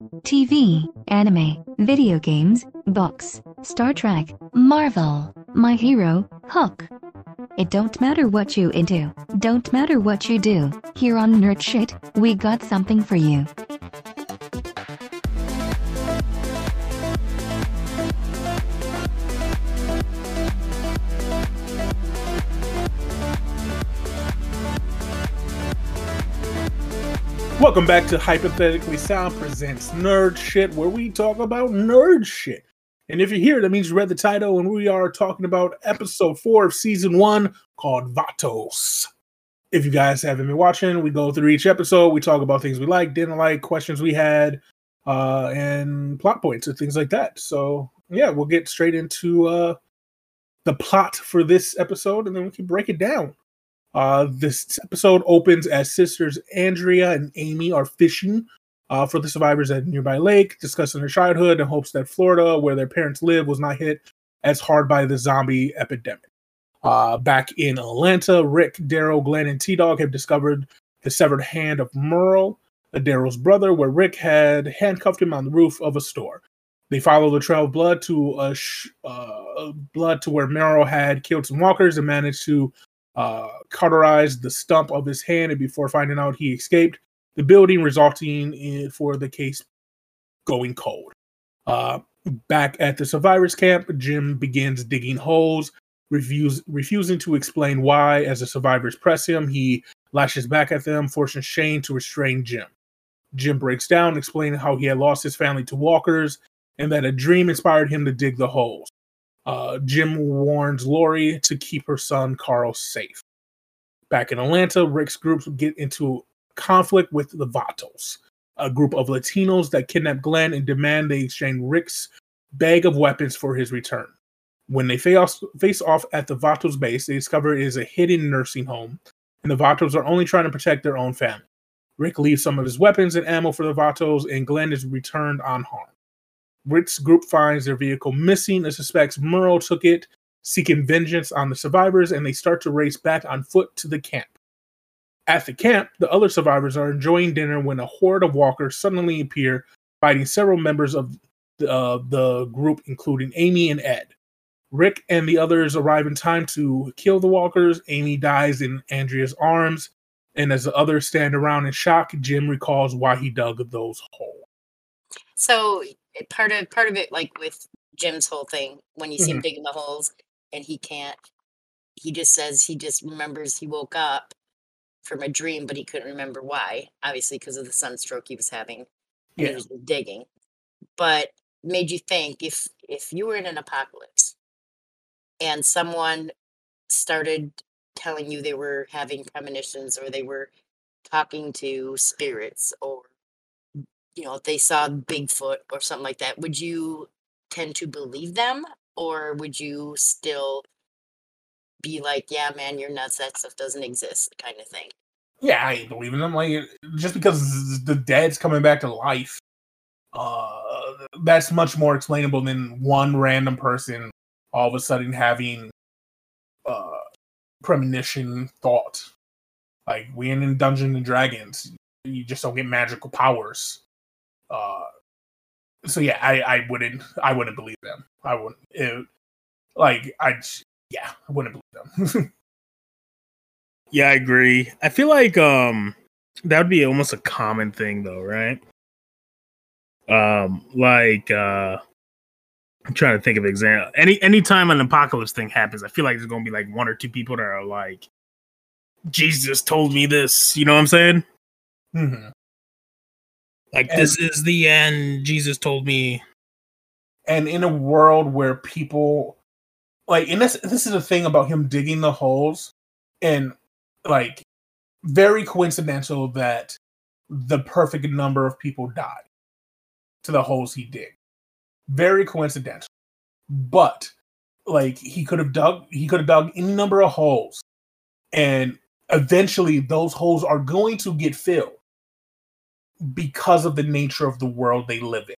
TV, anime, video games, books, Star Trek, Marvel, My Hero, Hook. It don't matter what you into, don't matter what you do, here on Nerd Shit, we got something for you. Welcome back to Hypothetically Sound Presents Nerd Shit, where we talk about nerd shit. And if you're here, that means you read the title, and we are talking about episode four of season one called Vatos. If you guys haven't been watching, we go through each episode, we talk about things we like, didn't like, questions we had, uh, and plot points and things like that. So, yeah, we'll get straight into uh, the plot for this episode, and then we can break it down. Uh, this episode opens as sisters Andrea and Amy are fishing uh, for the survivors at a nearby lake, discussing their childhood and hopes that Florida, where their parents live, was not hit as hard by the zombie epidemic. Uh, back in Atlanta, Rick, Daryl, Glenn, and T Dog have discovered the severed hand of Merle, Daryl's brother, where Rick had handcuffed him on the roof of a store. They follow the trail of blood to sh- uh, blood to where Merle had killed some walkers and managed to uh, cauterized the stump of his hand, and before finding out he escaped the building, resulting in for the case going cold. Uh, back at the survivors camp, Jim begins digging holes, refuse, refusing to explain why. As the survivors press him, he lashes back at them, forcing Shane to restrain Jim. Jim breaks down, explaining how he had lost his family to walkers and that a dream inspired him to dig the holes. Uh, Jim warns Lori to keep her son Carl safe. Back in Atlanta, Rick's groups get into conflict with the Vatos, a group of Latinos that kidnap Glenn and demand they exchange Rick's bag of weapons for his return. When they face, off at the Vatos base, they discover it is a hidden nursing home, and the Vatos are only trying to protect their own family. Rick leaves some of his weapons and ammo for the Vatos, and Glenn is returned unharmed. Rick's group finds their vehicle missing and suspects Merle took it, seeking vengeance on the survivors, and they start to race back on foot to the camp. At the camp, the other survivors are enjoying dinner when a horde of walkers suddenly appear, fighting several members of the, uh, the group, including Amy and Ed. Rick and the others arrive in time to kill the walkers. Amy dies in Andrea's arms, and as the others stand around in shock, Jim recalls why he dug those holes. So part of part of it, like with Jim's whole thing, when you see him Mhm. digging the holes and he can't, he just says he just remembers he woke up from a dream, but he couldn't remember why. Obviously, because of the sunstroke he was having, and he was digging. But made you think if if you were in an apocalypse and someone started telling you they were having premonitions or they were talking to spirits or you know if they saw bigfoot or something like that would you tend to believe them or would you still be like yeah man you're nuts that stuff doesn't exist kind of thing Yeah, I ain't believing them. Like just because the dead's coming back to life, uh, that's much more explainable than one random person all of a sudden having uh premonition thought. Like we ain't in Dungeons and Dragons, you just don't get magical powers. Uh, so yeah, I I wouldn't I wouldn't believe them. I wouldn't. It, like I yeah, I wouldn't believe them. Yeah, I agree. I feel like um that would be almost a common thing though, right? Um like uh I'm trying to think of example. Any anytime an apocalypse thing happens, I feel like there's gonna be like one or two people that are like, Jesus told me this, you know what I'm saying? Mhm. Like And- this is the end. Jesus told me. and in a world where people like and this this is the thing about him digging the holes and like very coincidental that the perfect number of people died to the holes he dig very coincidental but like he could have dug he could have dug any number of holes and eventually those holes are going to get filled because of the nature of the world they live in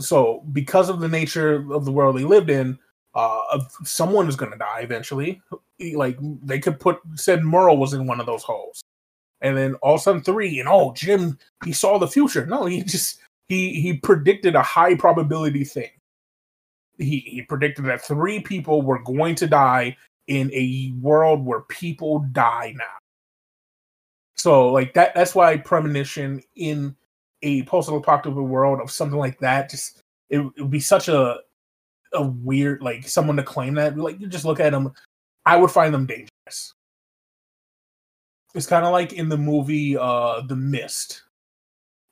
so because of the nature of the world they lived in uh someone is going to die eventually like they could put said merle was in one of those holes and then all of a sudden three, and oh, Jim, he saw the future. No, he just he he predicted a high probability thing. He he predicted that three people were going to die in a world where people die now. So like that that's why premonition in a post-apocalyptic world of something like that just it, it would be such a a weird like someone to claim that like you just look at them I would find them dangerous. It's kind of like in the movie uh The Mist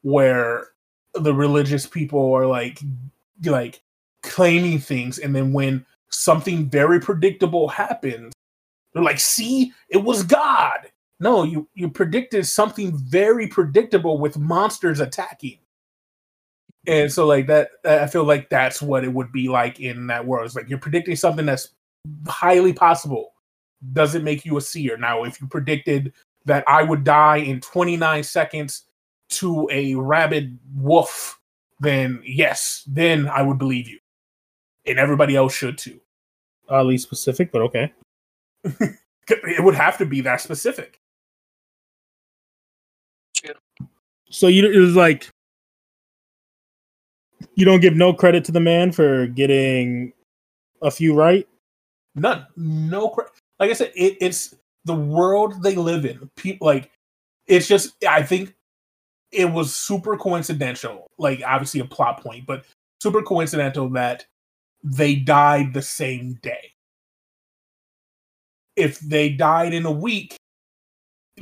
where the religious people are like like claiming things and then when something very predictable happens they're like see it was god no you you predicted something very predictable with monsters attacking. And so like that i feel like that's what it would be like in that world. It's like you're predicting something that's highly possible. Doesn't make you a seer. Now if you predicted that i would die in 29 seconds to a rabid wolf then yes then i would believe you. And everybody else should too. Oddly specific, but okay. it would have to be that specific So you it was like you don't give no credit to the man for getting a few right. None. No. cra- Like I said, it, it's the world they live in. People like it's just. I think it was super coincidental. Like obviously a plot point, but super coincidental that they died the same day. If they died in a week,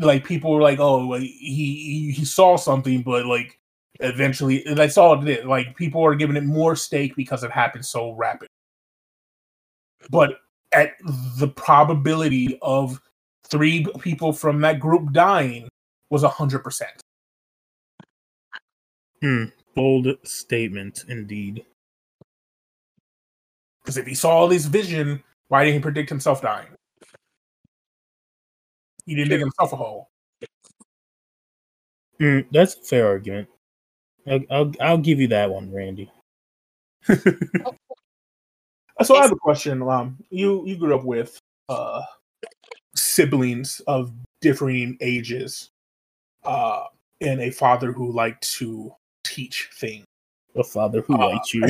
like people were like, "Oh, like, he he, saw something," but like eventually that's all it is. Like people are giving it more stake because it happened so rapid. But at the probability of three people from that group dying was a hundred percent. Hmm. Bold statement indeed. Because if he saw all this vision, why didn't he predict himself dying? He didn't dig himself a hole. Hmm, that's a fair argument. I'll, I'll I'll give you that one, Randy. So I have a question. Um, you you grew up with uh siblings of differing ages, uh, and a father who liked to teach things. A father who Uh, likes you.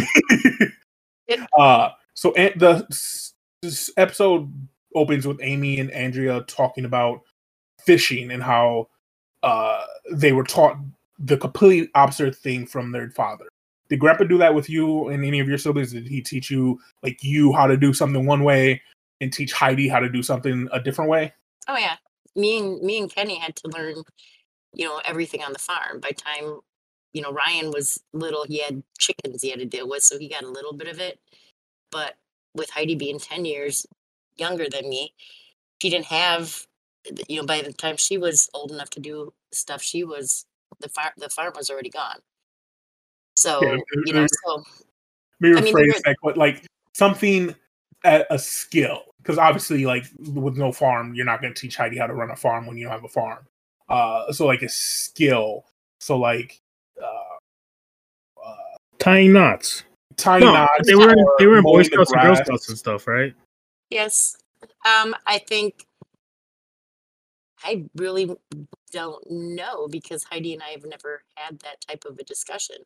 uh, so and the s- this episode opens with Amy and Andrea talking about fishing and how uh they were taught the complete opposite thing from their father. Did Grandpa do that with you and any of your siblings? Did he teach you like you how to do something one way and teach Heidi how to do something a different way? Oh yeah, me and me and Kenny had to learn, you know, everything on the farm. By time, you know, Ryan was little, he had chickens he had to deal with, so he got a little bit of it. But with Heidi being ten years younger than me, she didn't have, you know, by the time she was old enough to do stuff, she was the farm. The farm was already gone. So Yeah, you know, uh, so Maybe I mean, rephrase there- that, but like something at a skill. Because obviously, like with no farm, you're not going to teach Heidi how to run a farm when you don't have a farm. Uh, so like a skill. So like uh, uh, Tying knots. tying No, knots. they were in, or they were in Boy mowing Scouts and Girl grass. Scouts and stuff, right? Yes. Um, I think I really don't know because Heidi and I have never had that type of a discussion.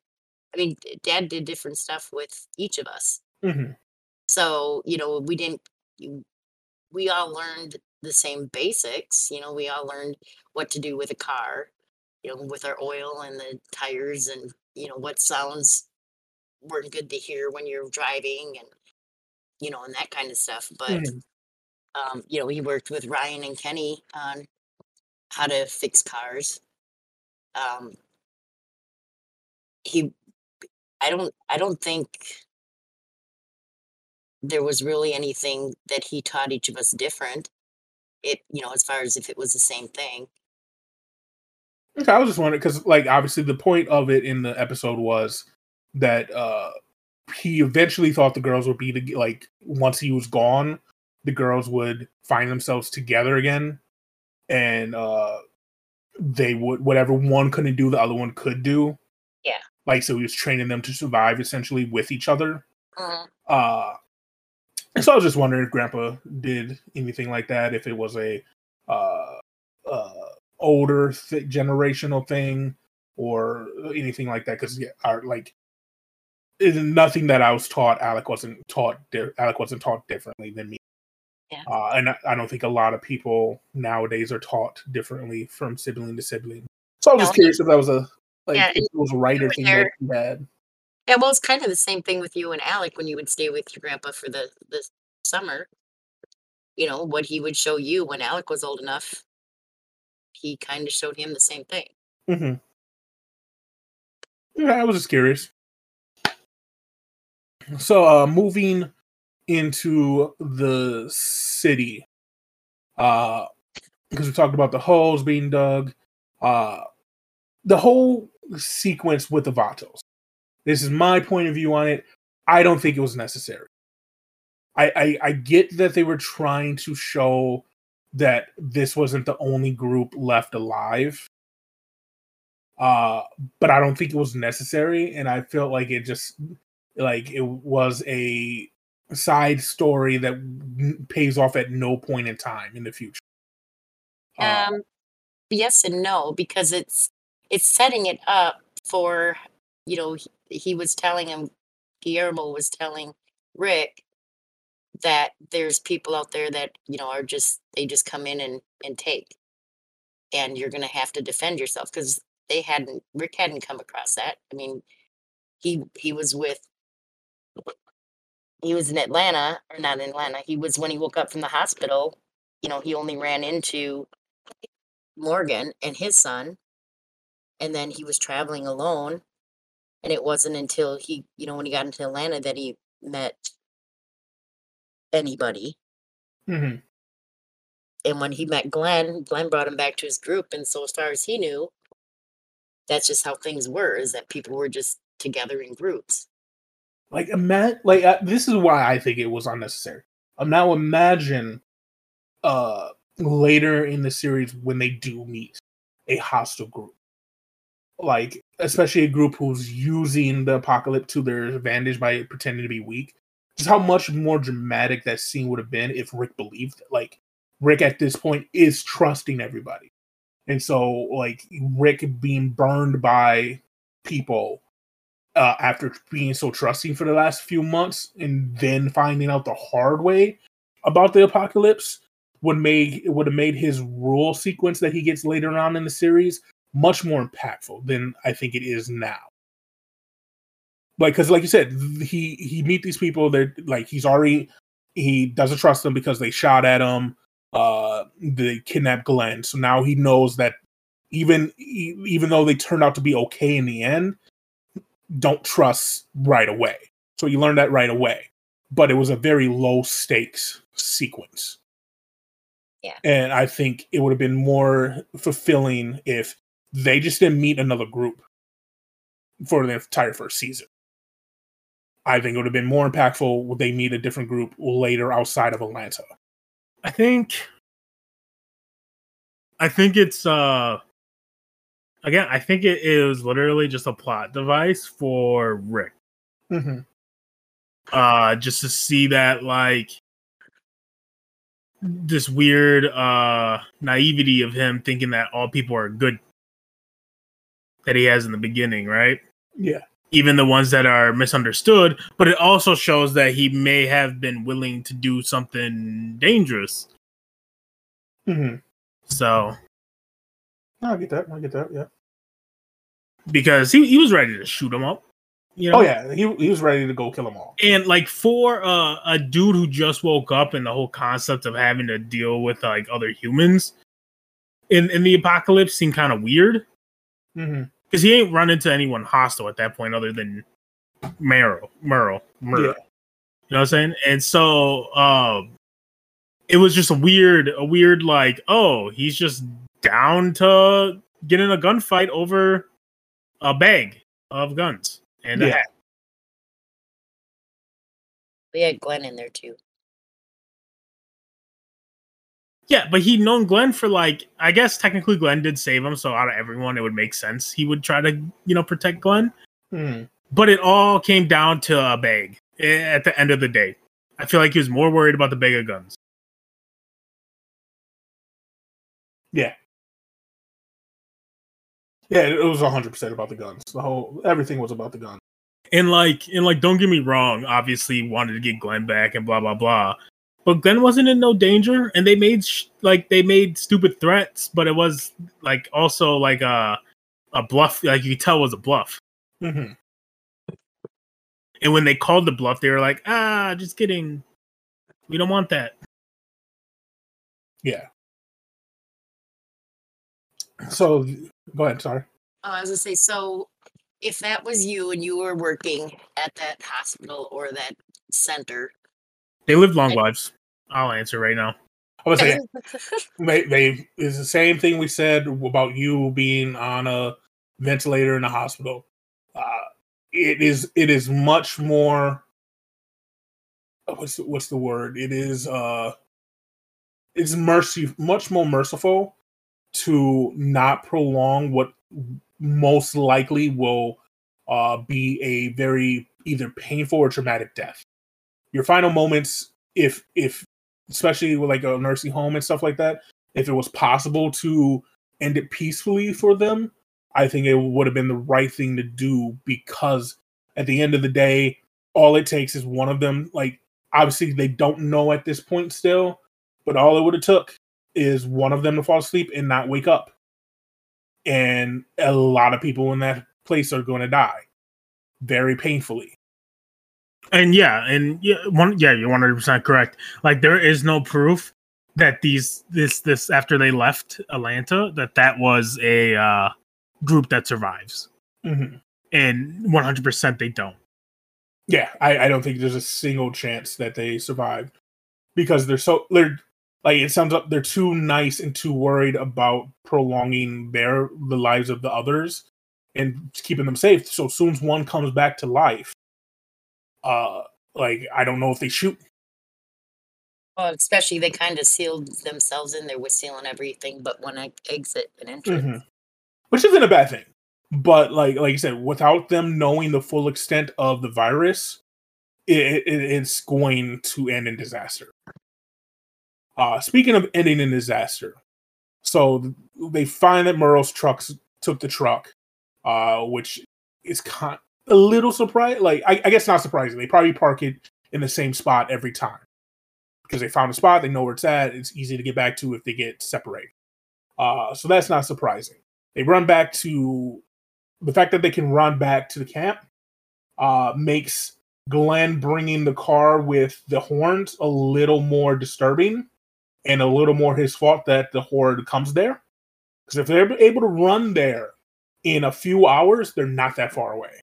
I mean, Dad did different stuff with each of us. Mhm. So, you know, we didn't, we all learned the same basics. You know, we all learned what to do with a car, you know, with our oil and the tires and, you know, what sounds weren't good to hear when you're driving and, you know, and that kind of stuff. But, Mhm. um, you know, he worked with Ryan and Kenny on how to fix cars. Um, he, I don't, I don't think there was really anything that he taught each of us different. It, you know, as far as if it was the same thing. I was just wondering because, like, obviously, the point of it in the episode was that uh he eventually thought the girls would be like once he was gone, the girls would find themselves together again, and uh they would whatever one couldn't do, the other one could do. Yeah. Like, so he was training them to survive essentially with each other. Mhm. Uh, and so I was just wondering if Grandpa did anything like that, if it was a uh, uh, older th- generational thing or anything like that because yeah, our like is nothing that I was taught. Alec wasn't taught. Di- Alec wasn't taught differently than me. Yeah. Uh, and I, I don't think a lot of people nowadays are taught differently from sibling to sibling. So I was just curious if that was a like Yeah, it was a writer thing there- that you had. Yeah, well, it's kind of the same thing with you and Alec when you would stay with your grandpa for the the summer. You know what he would show you when Alec was old enough. He kind of showed him the same thing. Mm-hmm. Yeah, I was just curious. So, uh, moving into the city, uh, because we talked about the holes being dug, uh, the whole sequence with the Vatos. This is my point of view on it. I don't think it was necessary. I, I I get that they were trying to show that this wasn't the only group left alive uh but i don't think it was necessary and i felt like it just like it was a side story that pays off at no point in time in the future. Uh, Um, yes and no because it's it's setting it up for you know he, he was telling him Guillermo was telling Rick that there's people out there that you know are just they just come in and and take. And you're gonna have to defend yourself because they hadn't Rick hadn't come across that. I mean he he was with he was in Atlanta or not in Atlanta he was when he woke up from the hospital you know he only ran into Morgan and his son. And then he was traveling alone. And it wasn't until he, you know, when he got into Atlanta that he met anybody. mhm. And when he met Glenn, Glenn brought him back to his group. And so, as far as he knew, that's just how things were is that people were just together in groups. Like imagine, like uh, this is why i think it was unnecessary. Um, now imagine uh later in the series when they do meet a hostile group. Like especially a group who's using the apocalypse to their advantage by pretending to be weak. Just how much more dramatic that scene would have been if rick believed like rick at this point is trusting everybody. And so like rick being burned by people uh, after being so trusting for the last few months and then finding out the hard way about the apocalypse would make would have made his rule sequence that he gets later on in the series much more impactful than I think it is now. Like, because like you said, he he meet these people. They're like he's already he doesn't trust them because they shot at him. Uh, they kidnapped Glenn, so now he knows that even even though they turned out to be okay in the end, don't trust right away. So you learn that right away. But it was a very low stakes sequence. Yeah. And I think it would have been more fulfilling if they just didn't meet another group for the entire first season. I think it would have been more impactful would they meet a different group later outside of Atlanta. I think I think it's uh again, I think it is literally just a plot device for Rick. Mm-hmm. Uh just to see that like this weird uh naivety of him thinking that all people are good that he has in the beginning, right? Yeah. Even the ones that are misunderstood, but it also shows that he may have been willing to do something dangerous. Mm-hmm. So I get that. I get that. Yeah. because he, he was ready to shoot him up. You know? Oh yeah, he he was ready to go kill them all. And like for uh, a dude who just woke up and the whole concept of having to deal with like other humans in in the apocalypse seemed kind of weird Mm-hmm. because he ain't run into anyone hostile at that point other than Merle, Merle, Merle. Yeah. You know what I'm saying? And so um it was just a weird, a weird like, oh, he's just down to get in a gunfight over a bag of guns and a Yeah. hat. We had Glenn in there too. Yeah, but he'd known Glenn for like I guess technically Glenn did save him, so out of everyone it would make sense he would try to, you know, protect Glenn. Mm-hmm. But it all came down to a bag eh, at the end of the day. I feel like he was more worried about the bag of guns. Yeah. Yeah, it was hundred percent about the guns. The whole everything was about the guns. And like, and like, don't get me wrong. Obviously, wanted to get Glenn back and blah blah blah. But Glenn wasn't in no danger, and they made sh- like they made stupid threats, but it was like also like a a bluff. Like you could tell it was a bluff. hmm And when they called the bluff, they were like, "Ah, just kidding. We don't want that." Yeah. So go ahead. Sorry. Oh, I was gonna say, so if that was you and you were working at that hospital or that center, They lived long I- lives. I'll answer right now. I was saying they, they it's the same thing we said about you being on a ventilator in a hospital. Uh, it is it is much more. uh, What's what's the word? It is uh, it's mercy much more merciful to not prolong what most likely will uh, be a very either painful or traumatic death. Your final moments, if if especially with like a nursing home and stuff like that, if it was possible to end it peacefully for them, I think it would have been the right thing to do because at the end of the day, all it takes is one of them. Like obviously they don't know at this point still, but all it would have took is one of them to fall asleep and not wake up. And a lot of people in that place are going to die very painfully. And yeah, and yeah, one yeah, you're one hundred percent correct. Like there is no proof that these this this after they left Atlanta that that was a uh, group that survives, hmm and one hundred percent they don't. Yeah, I, I don't think there's a single chance that they survive because they're so they're like it sounds up they're too nice and too worried about prolonging their the lives of the others and keeping them safe. So as soon as one comes back to life, uh, like I don't know if they shoot. well, especially they kind of sealed themselves in there with sealing everything but when e- exit and entrance. Mhm. which isn't a bad thing. But like like you said, without them knowing the full extent of the virus, it, it, it's going to end in disaster. Uh, speaking of ending in disaster, so they find that Merle's trucks took the truck, uh, which is kind a little surprised. Like I, I guess not surprising. They probably park it in the same spot every time because they found a spot. They know where it's at. It's easy to get back to if they get separated. Uh, so that's not surprising. They run back to the fact that they can run back to the camp uh, makes Glenn bringing the car with the horns a little more disturbing and a little more his fault that the horde comes there. Because if they're able to run there in a few hours, they're not that far away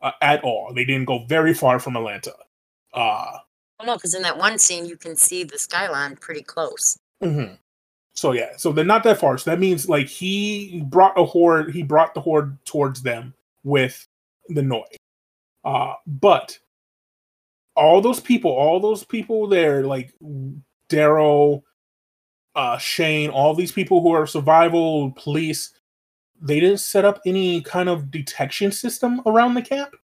uh, at all. They didn't go very far from Atlanta. Uh, Well, no, because in that one scene you can see the skyline pretty close. Mhm. So yeah, so they're not that far. So that means like he brought a horde. He brought the horde towards them with the noise. Uh, but all those people, all those people there, like Daryl, uh, Shane, all these people who are survival police, they didn't set up any kind of detection system around the camp.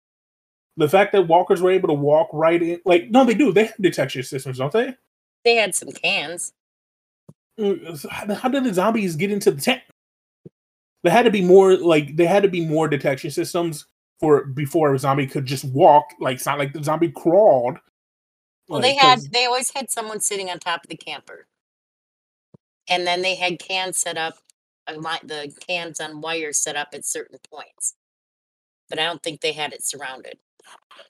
The fact that walkers were able to walk right in, like no, they do. They have detection systems, don't they? They had some cans. Mm, how how did the zombies get into the tent? There had to be more like there had to be more detection systems for before a zombie could just walk. Like it's not like the zombie crawled. Well, Like, they had they always had someone sitting on top of the camper, and then they had cans set up, uh, the cans on wires set up at certain points. But I don't think they had it surrounded.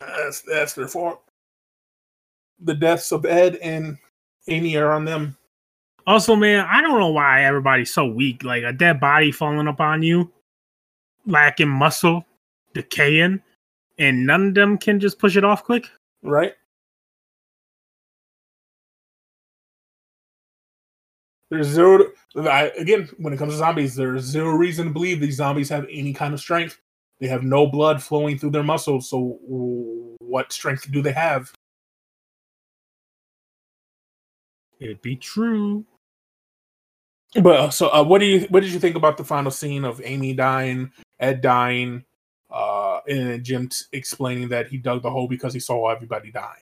that's that's their fault. The deaths of Ed and Amy are on them. Also, man, I don't know why everybody's so weak. Like a dead body falling up on you, lacking muscle, decaying, and none of them can just push it off quick. right? There's zero. I, again, when it comes to zombies, there's zero reason to believe these zombies have any kind of strength. They have no blood flowing through their muscles. So, what strength do they have? It'd be true. But uh, so, uh, what do you what did you think about the final scene of Amy dying, Ed dying, and Jim t- explaining that he dug the hole because he saw everybody die?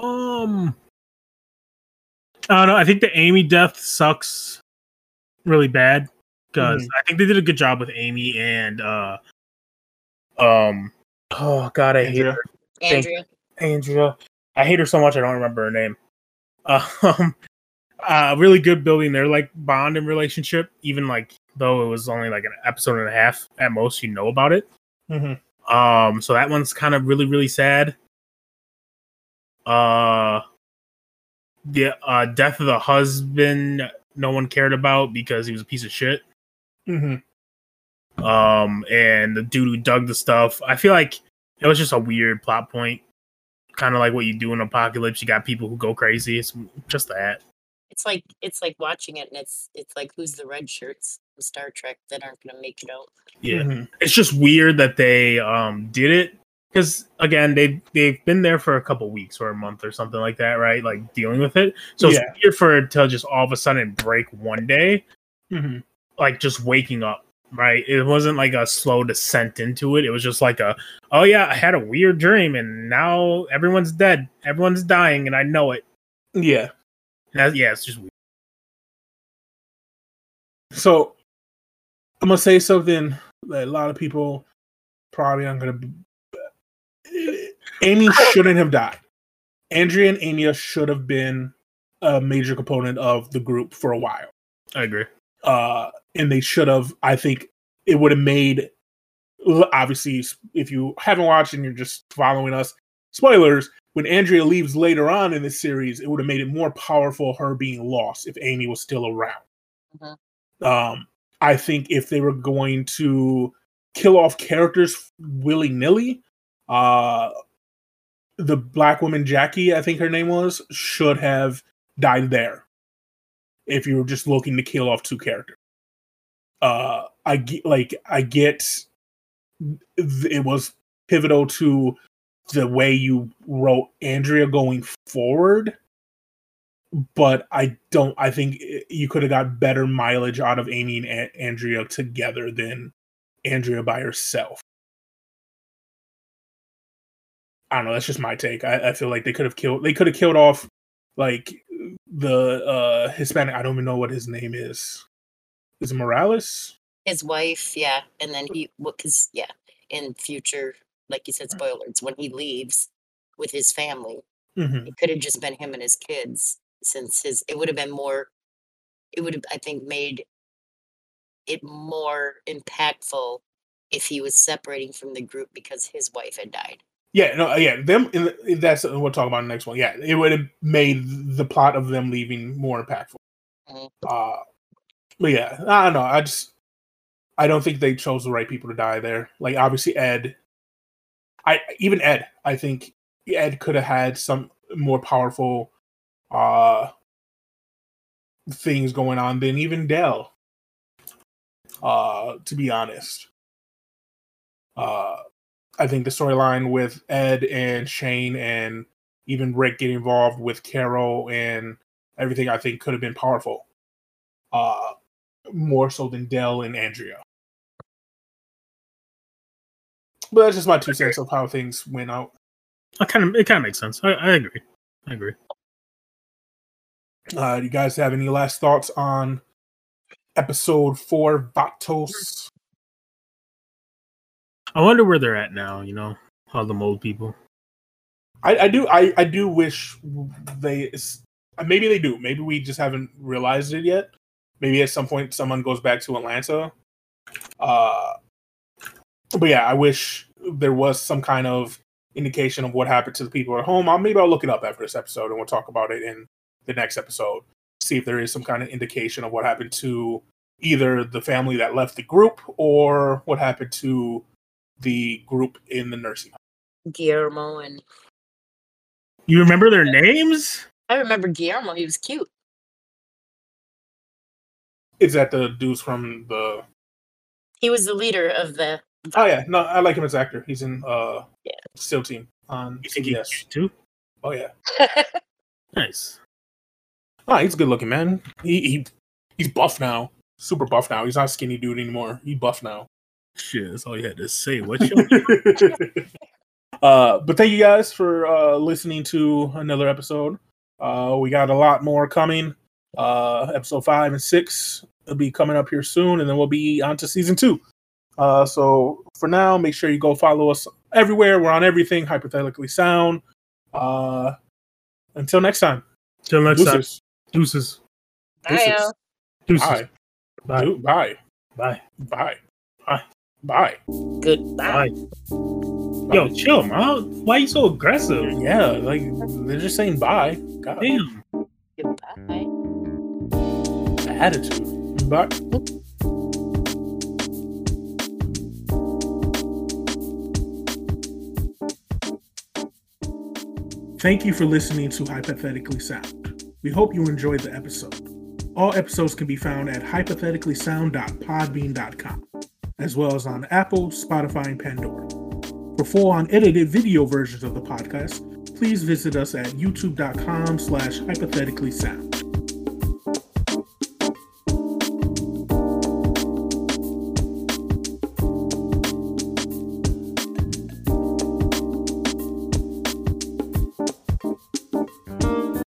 Um, I don't know. I think the Amy death sucks really bad because Mhm. I think they did a good job with Amy and uh um oh god I hate Andrea. her Andrea. Andrea. I hate her so much I don't remember her name. Um uh really good building their like bond and relationship, even like though it was only like an episode and a half at most, you know about it. Mhm. Um, so that one's kind of really, really sad. Uh, the uh, death of the husband, no one cared about because he was a piece of shit. Mhm. Um, and the dude who dug the stuff, I feel like it was just a weird plot point, kind of like what you do in Apocalypse. You got people who go crazy. It's just that. It's like it's like watching it, and it's it's like who's the red shirts from Star Trek that aren't going to make it out. Yeah. Mhm. it's just weird that they um did it because again they they've been there for a couple weeks or a month or something like that right like dealing with it so Yeah. it's weird for it to just all of a sudden break one day Mhm. like just waking up right it wasn't like a slow descent into it it was just like a oh yeah i had a weird dream and now everyone's dead everyone's dying and i know it Yeah. That, yeah it's just weird. So I'm gonna say something that a lot of people probably aren't gonna. Be... Amy shouldn't have died. Andrea and Anya should have been a major component of the group for a while. i agree uh, and they should have. I think it would have made. Obviously, if you haven't watched and you're just following us, spoilers. When Andrea leaves later on in the series, it would have made it more powerful her being lost if Amy was still around. Mhm. Um, I think if they were going to kill off characters willy nilly, uh, the black woman Jackie, I think her name was, should have died there if you were just looking to kill off two characters. Uh, I get like I get it was pivotal to the way you wrote Andrea going forward, but I don't. I think you could have got better mileage out of Amy and A- Andrea together than Andrea by herself. I don't know. That's just my take. I, I feel like they could have killed. They could have killed off like the uh Hispanic. I don't even know what his name is. Is Morales? His wife, yeah, and then he because yeah, in future, like you said, spoilers when he leaves with his family, Mm-hmm. it could have just been him and his kids since his it would have been more it would have i think made it more impactful if he was separating from the group because his wife had died Yeah, no, yeah. Them. That's what we'll talk about in the next one. Yeah, it would have made the plot of them leaving more impactful. Mhm. Uh, but yeah, I don't know. I just I don't think they chose the right people to die there. Like obviously Ed. I even Ed. I think Ed could have had some more powerful uh things going on than even Dale. Uh, to be honest. Uh, I think the storyline with Ed and Shane and even Rick getting involved with Carol and everything, I think could have been powerful. Uh, more so than Dale and Andrea. But that's just my two cents of how things went out. I kind of it kind of makes sense. I, I agree. I agree. Uh, do you guys have any last thoughts on episode four, Vatos? i wonder where they're at now you know all the old people. I, I do I, I do wish they maybe they do. Maybe we just haven't realized it yet. Maybe at some point someone goes back to atlanta. Uh but yeah i wish there was some kind of indication of what happened to the people at home. I'll, maybe i'll look it up after this episode and we'll talk about it in the next episode. See if there is some kind of indication of what happened to either the family that left the group or what happened to the group in the nursing home. Guillermo and you remember their names? I remember guillermo. He was cute. Is that the dudes from the he was the leader of the Oh yeah, no, I like him as actor. He's in uh Yeah. SEAL Team on you think he CBS. too Oh yeah, nice oh he's a good looking man. He he he's buff now, super buff now. He's not a skinny dude anymore. He's buff now. shit that's all you had to say what you uh, but thank you guys for uh listening to another episode. Uh, we got a lot more coming. Uh, episode five and six It'll be coming up here soon, and then we'll be on to season two. Uh, so for now, make sure you go follow us everywhere. We're on everything, hypothetically sound. Uh, until next time. Until next time. Deuces. Deuces. Bye, Deuces. Bye. Bye. Du- Bye. Bye. Bye. Bye. Bye. Goodbye. Bye. Yo, chill, man. Why are you so aggressive? Yeah, like they're just saying bye. God, Damn. Goodbye. attitude. Bye. Thank you for listening to Hypothetically Sound. We hope you enjoyed the episode. All episodes can be found at hypotheticallysound.podbean.com, as well as on Apple, Spotify, and Pandora. For full unedited video versions of the podcast, please visit us at youtube.com slash hypothetically sound.